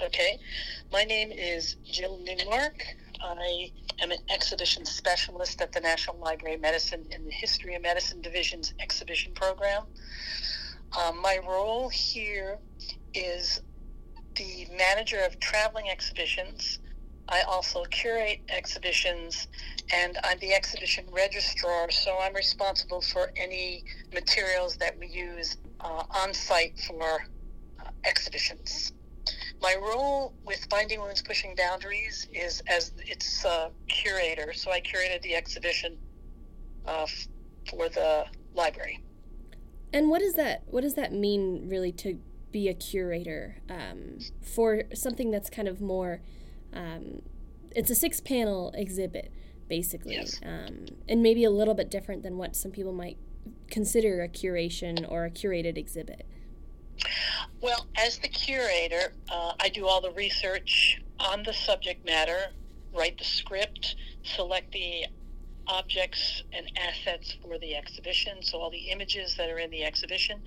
Okay, my name is Jill Newmark. I am an exhibition specialist at the National Library of Medicine in the History of Medicine Division's exhibition program. Um, my role here is the manager of traveling exhibitions. I also curate exhibitions and I'm the exhibition registrar, so I'm responsible for any materials that we use uh, on site for uh, exhibitions. My role with Binding Wounds Pushing Boundaries is as its uh, curator, so I curated the exhibition uh, f- for the library. And what does that what does that mean really to be a curator um, for something that's kind of more um, it's a six panel exhibit basically Yes. um, and maybe a little bit different than what some people might consider a curation or a curated exhibit Well, as the curator, uh, I do all the research on the subject matter, write the script, select the objects and assets for the exhibition, so all the images that are in the exhibition.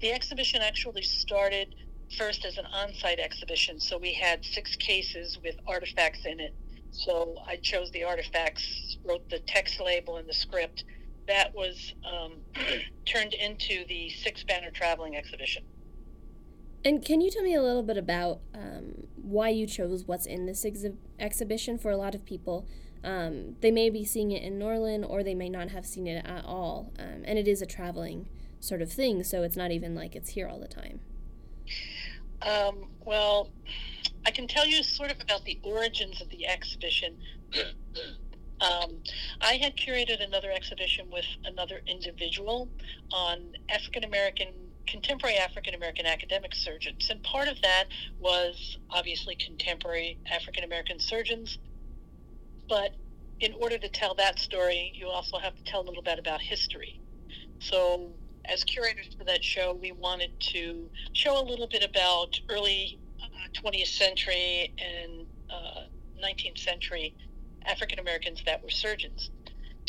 The exhibition actually started first as an on site exhibition, so we had six cases with artifacts in it. So I chose the artifacts, wrote the text label and the script. That was um, turned into the six banner traveling exhibition. And can you tell me a little bit about um, why you chose what's in this exhi- exhibition for a lot of people? Um, they may be seeing it in Norlin or they may not have seen it at all. Um, and it is a traveling sort of thing so it's not even like it's here all the time. Um, well, I can tell you sort of about the origins of the exhibition. um, I had curated another exhibition with another individual on African American, contemporary African American academic surgeons. And part of that was obviously contemporary African American surgeons. But in order to tell that story, you also have to tell a little bit about history. So, as curators for that show, we wanted to show a little bit about early uh, 20th century and uh, 19th century African Americans that were surgeons.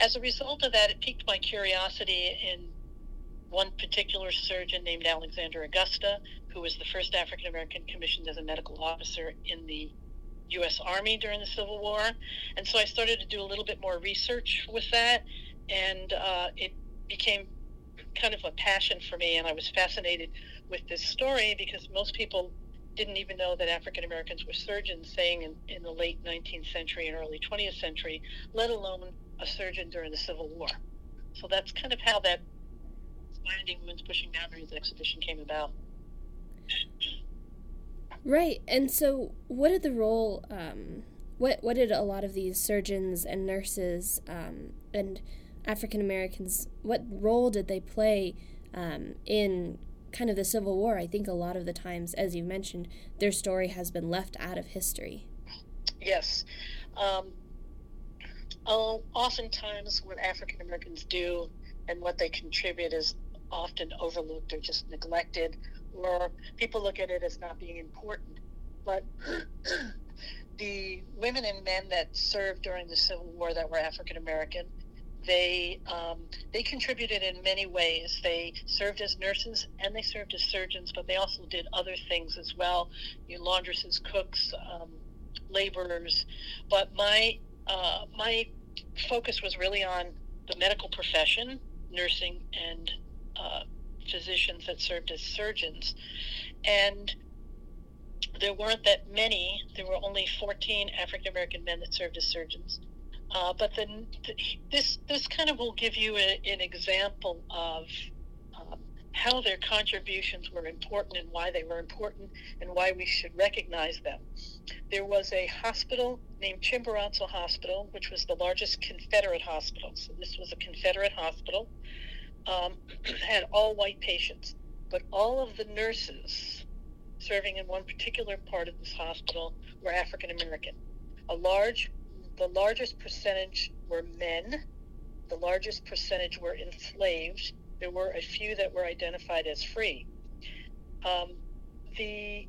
As a result of that, it piqued my curiosity in one particular surgeon named Alexander Augusta, who was the first African American commissioned as a medical officer in the U.S. Army during the Civil War. And so I started to do a little bit more research with that, and uh, it became kind of a passion for me. And I was fascinated with this story because most people didn't even know that African Americans were surgeons, saying in, in the late 19th century and early 20th century, let alone a surgeon during the Civil War. So that's kind of how that Binding Wounds Pushing Boundaries exhibition came about. Right. And so, what did the role, um, what, what did a lot of these surgeons and nurses um, and African Americans, what role did they play um, in kind of the Civil War? I think a lot of the times, as you mentioned, their story has been left out of history. Yes. Um, oh, oftentimes, what African Americans do and what they contribute is often overlooked or just neglected, or people look at it as not being important. But the women and men that served during the Civil War that were African American, they um, they contributed in many ways. They served as nurses and they served as surgeons, but they also did other things as well. You know, laundresses, cooks, um, laborers. But my uh, my focus was really on the medical profession, nursing, and uh, physicians that served as surgeons. And there weren't that many. There were only 14 African American men that served as surgeons. Uh, but then this this kind of will give you a, an example of um, how their contributions were important and why they were important and why we should recognize them. There was a hospital named Chimborazo Hospital, which was the largest Confederate hospital. So this was a Confederate hospital, um, had all white patients, but all of the nurses serving in one particular part of this hospital were African American. A large, the largest percentage were men. The largest percentage were enslaved. There were a few that were identified as free. Um, the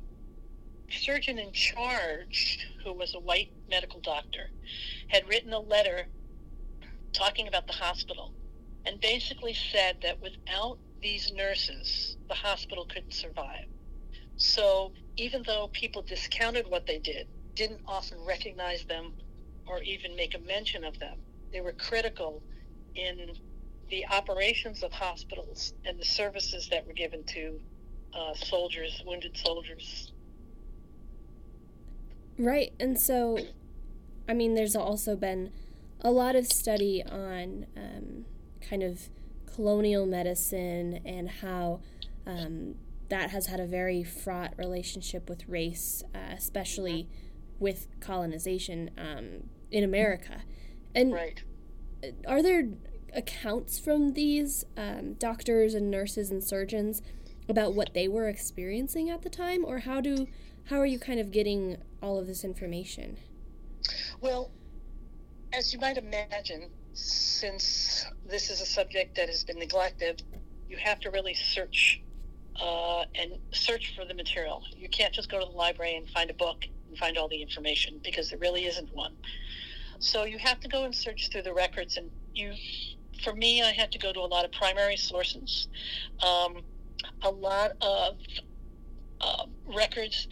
surgeon in charge, who was a white medical doctor, had written a letter talking about the hospital and basically said that without these nurses, the hospital couldn't survive. So even though people discounted what they did, didn't often recognize them or even make a mention of them, they were critical in the operations of hospitals and the services that were given to uh, soldiers, wounded soldiers. Right. And so, I mean, there's also been a lot of study on um, kind of colonial medicine and how um, that has had a very fraught relationship with race, uh, especially with colonization um, in America. And right. are there accounts from these um, doctors and nurses and surgeons about what they were experiencing at the time, or how do how are you kind of getting all of this information? Well, as you might imagine, since this is a subject that has been neglected, you have to really search uh, and search for the material. You can't just go to the library and find a book and find all the information because there really isn't one. So you have to go and search through the records, and you, for me, I had to go to a lot of primary sources, um, a lot of uh, records,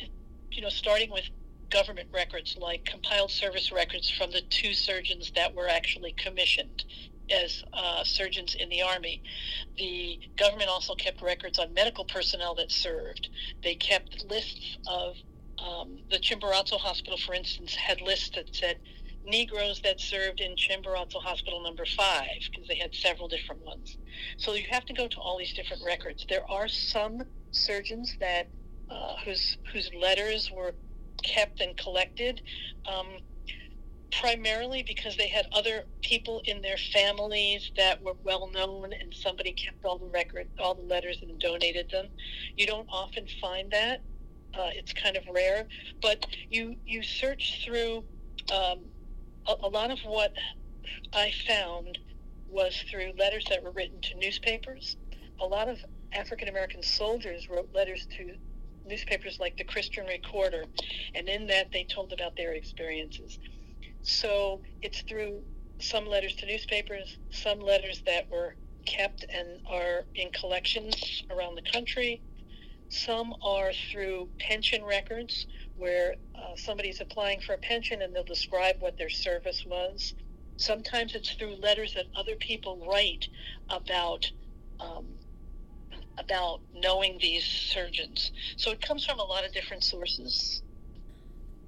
you know, starting with government records like compiled service records from the two surgeons that were actually commissioned as uh, surgeons in the army. The government also kept records on medical personnel that served. They kept lists of um, the Chimborazo Hospital, for instance, had lists that said Negroes that served in Chimborazo Hospital number five, because they had several different ones. So you have to go to all these different records. There are some surgeons that uh, whose whose letters were kept and collected. Um, primarily because they had other people in their families that were well known and somebody kept all the records all the letters and donated them you don't often find that uh, it's kind of rare but you you search through um, a, a lot of what i found was through letters that were written to newspapers a lot of african american soldiers wrote letters to newspapers like the Christian Recorder, and in that they told about their experiences. So it's through some letters to newspapers, some letters that were kept and are in collections around the country. Some are through pension records where uh, somebody's applying for a pension and they'll describe what their service was. Sometimes it's through letters that other people write about um, about knowing these surgeons. So it comes from a lot of different sources.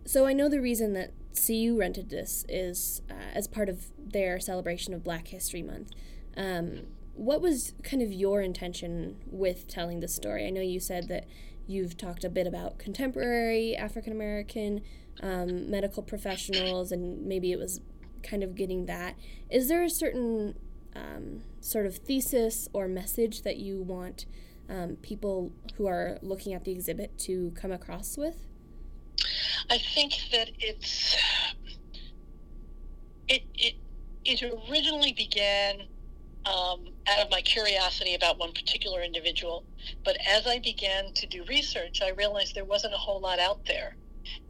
So I know the reason that CU rented this is uh, as part of their celebration of Black History Month. Um, what was kind of your intention with telling this story? I know you said that you've talked a bit about contemporary African American um, medical professionals, and maybe it was kind of getting that. Is there a certain um, sort of thesis or message that you want um, people who are looking at the exhibit to come across with? I think that it's it it it originally began um, out of my curiosity about one particular individual, but as I began to do research, I realized there wasn't a whole lot out there,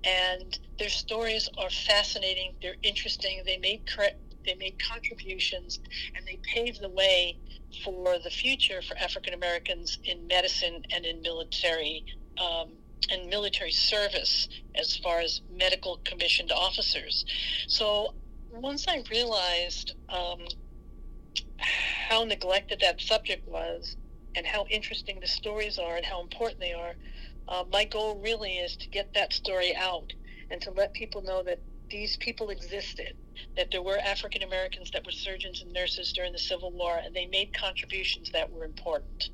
and their stories are fascinating. They're interesting. They made correct they made contributions and they paved the way for the future for African Americans in medicine and in military um, and military service as far as medical commissioned officers. So once I realized um, how neglected that subject was and how interesting the stories are and how important they are, uh, my goal really is to get that story out and to let people know that these people existed, that there were African Americans that were surgeons and nurses during the Civil War, and they made contributions that were important.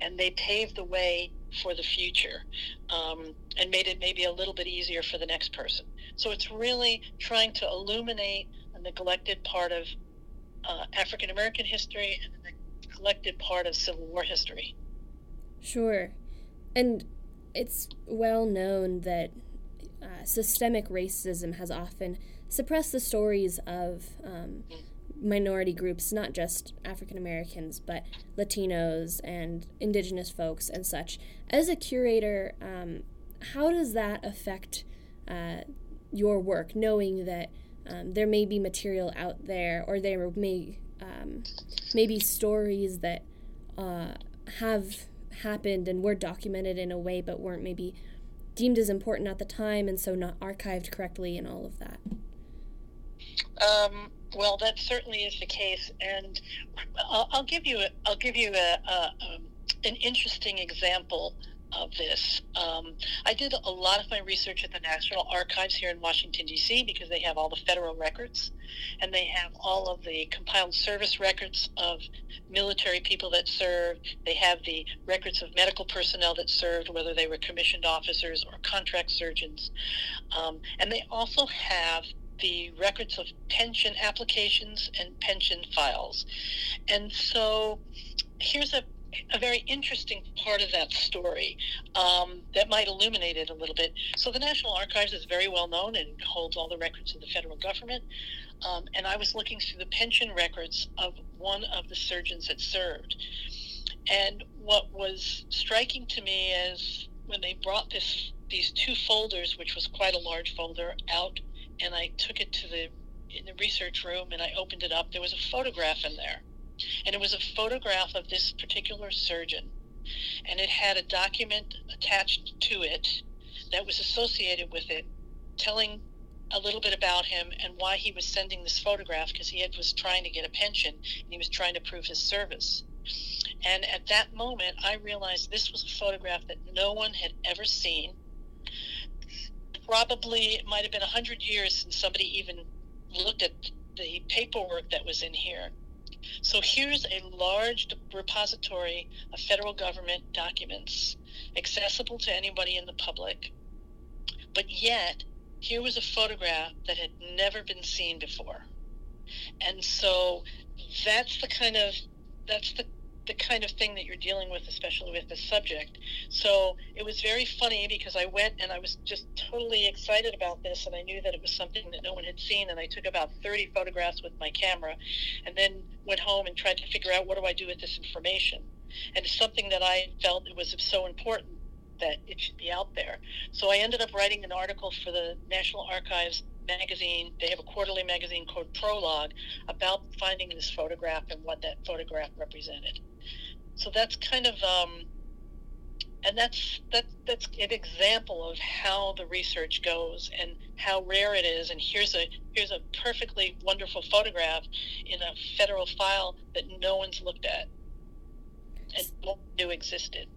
And they paved the way for the future um, and made it maybe a little bit easier for the next person. So it's really trying to illuminate a neglected part of uh, African American history and a neglected part of Civil War history. Sure. And it's well known that uh, systemic racism has often suppressed the stories of um, minority groups, not just African Americans, but Latinos and indigenous folks and such. As a curator, um, how does that affect uh, your work, knowing that um, there may be material out there or there may, um, may be stories that uh, have happened and were documented in a way but weren't maybe deemed as important at the time and so not archived correctly and all of that? Um, well, that certainly is the case, and I'll, I'll give you a, I'll give you a, a um, an interesting example of this. Um, I did a lot of my research at the National Archives here in Washington, D.C., because they have all the federal records and they have all of the compiled service records of military people that served. They have the records of medical personnel that served, whether they were commissioned officers or contract surgeons. Um, and they also have the records of pension applications and pension files. And so here's a a very interesting part of that story um, that might illuminate it a little bit. So, the National Archives is very well known and holds all the records of the federal government. Um, and I was looking through the pension records of one of the surgeons that served. And what was striking to me is when they brought this these two folders, which was quite a large folder, out, and I took it to the in the research room and I opened it up. There was a photograph in there and it was a photograph of this particular surgeon. And it had a document attached to it that was associated with it, telling a little bit about him and why he was sending this photograph because he had, was trying to get a pension and he was trying to prove his service. And at that moment, I realized this was a photograph that no one had ever seen. Probably it might have been 100 years since somebody even looked at the paperwork that was in here. So here's a large repository of federal government documents accessible to anybody in the public. But yet, here was a photograph that had never been seen before. And so that's the kind of that's the the kind of thing that you're dealing with, especially with this subject. So it was very funny because I went and I was just totally excited about this, and I knew that it was something that no one had seen. And I took about 30 photographs with my camera, and then went home and tried to figure out what do I do with this information. And it's something that I felt it was so important that it should be out there. So I ended up writing an article for the National Archives magazine. They have a quarterly magazine called Prologue about finding this photograph and what that photograph represented. So that's kind of um, and that's that that's an example of how the research goes and how rare it is. And here's a here's a perfectly wonderful photograph in a federal file that no one's looked at and no one knew existed.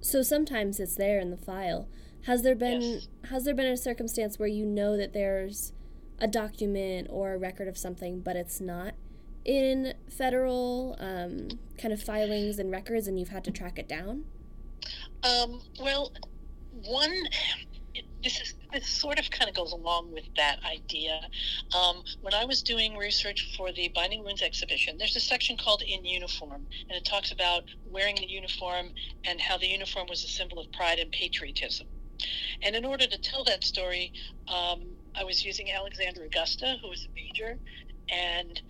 So sometimes it's there in the file has there been yes. has there been a circumstance where you know that there's a document or a record of something but it's not in federal um, kind of filings and records and you've had to track it down? Um, well, one, this is this sort of kind of goes along with that idea. Um, when I was doing research for the Binding Wounds exhibition, there's a section called In Uniform, and it talks about wearing the uniform and how the uniform was a symbol of pride and patriotism. And in order to tell that story, um, I was using Alexander Augusta, who was a major, and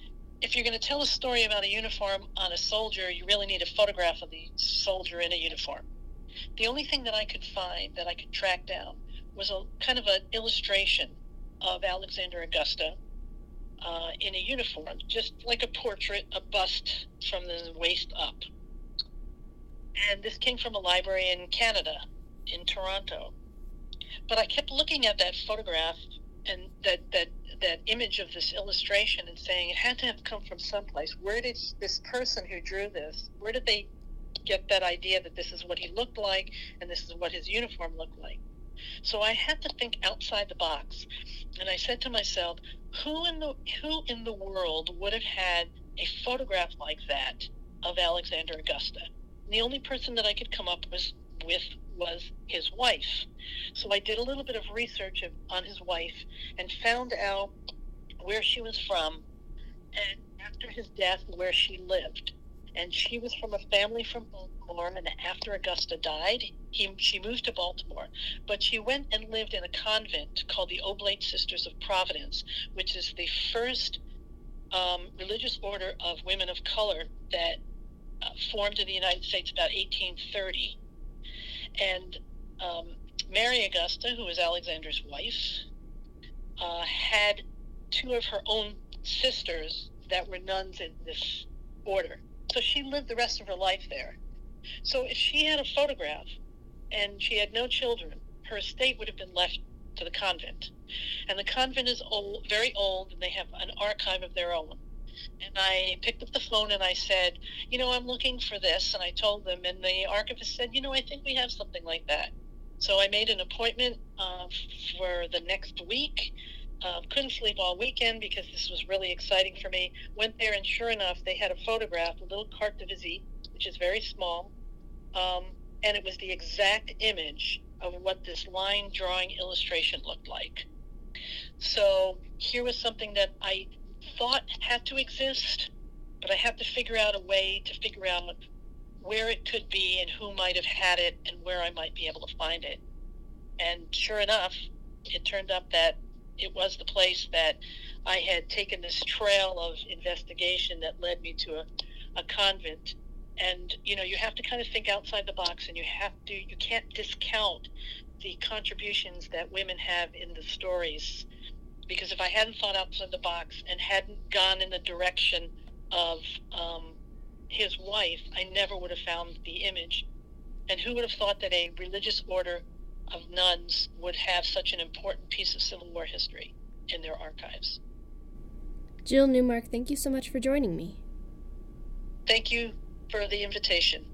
if you're going to tell a story about a uniform on a soldier, you really need a photograph of the soldier in a uniform. The only thing that I could find that I could track down was a kind of an illustration of Alexander Augusta uh, in a uniform, just like a portrait, a bust from the waist up. And this came from a library in Canada, in Toronto. But I kept looking at that photograph and that, that that image of this illustration and saying it had to have come from someplace. Where did this person who drew this, where did they get that idea that this is what he looked like and this is what his uniform looked like? So I had to think outside the box. And I said to myself, who in the who in the world would have had a photograph like that of Alexander Augusta? And the only person that I could come up with, with was his wife. So I did a little bit of research on his wife and found out where she was from and after his death where she lived. And she was from a family from Baltimore, and after Augusta died, he, she moved to Baltimore. But she went and lived in a convent called the Oblate Sisters of Providence, which is the first um, religious order of women of color that uh, formed in the United States about 1830 and um, Mary Augusta, who was Alexander's wife, uh, had two of her own sisters that were nuns in this order. So she lived the rest of her life there. So if she had a photograph and she had no children, her estate would have been left to the convent. And the convent is old, very old, and they have an archive of their own. And I picked up the phone and I said, you know, I'm looking for this. And I told them, and the archivist said, you know, I think we have something like that. So I made an appointment uh, for the next week. Uh, couldn't sleep all weekend because this was really exciting for me. Went there, and sure enough, they had a photograph, a little carte de visite, which is very small, um, and it was the exact image of what this line drawing illustration looked like. So here was something that I thought had to exist, but I had to figure out a way to figure out where it could be and who might have had it and where I might be able to find it. And sure enough, it turned up that it was the place that I had taken this trail of investigation that led me to a, a convent. And you know, you have to kind of think outside the box, and you have to you can't discount the contributions that women have in the stories because if I hadn't thought outside the box and hadn't gone in the direction of um, his wife, I never would have found the image. And who would have thought that a religious order of nuns would have such an important piece of Civil War history in their archives? Jill Newmark, thank you so much for joining me. Thank you for the invitation.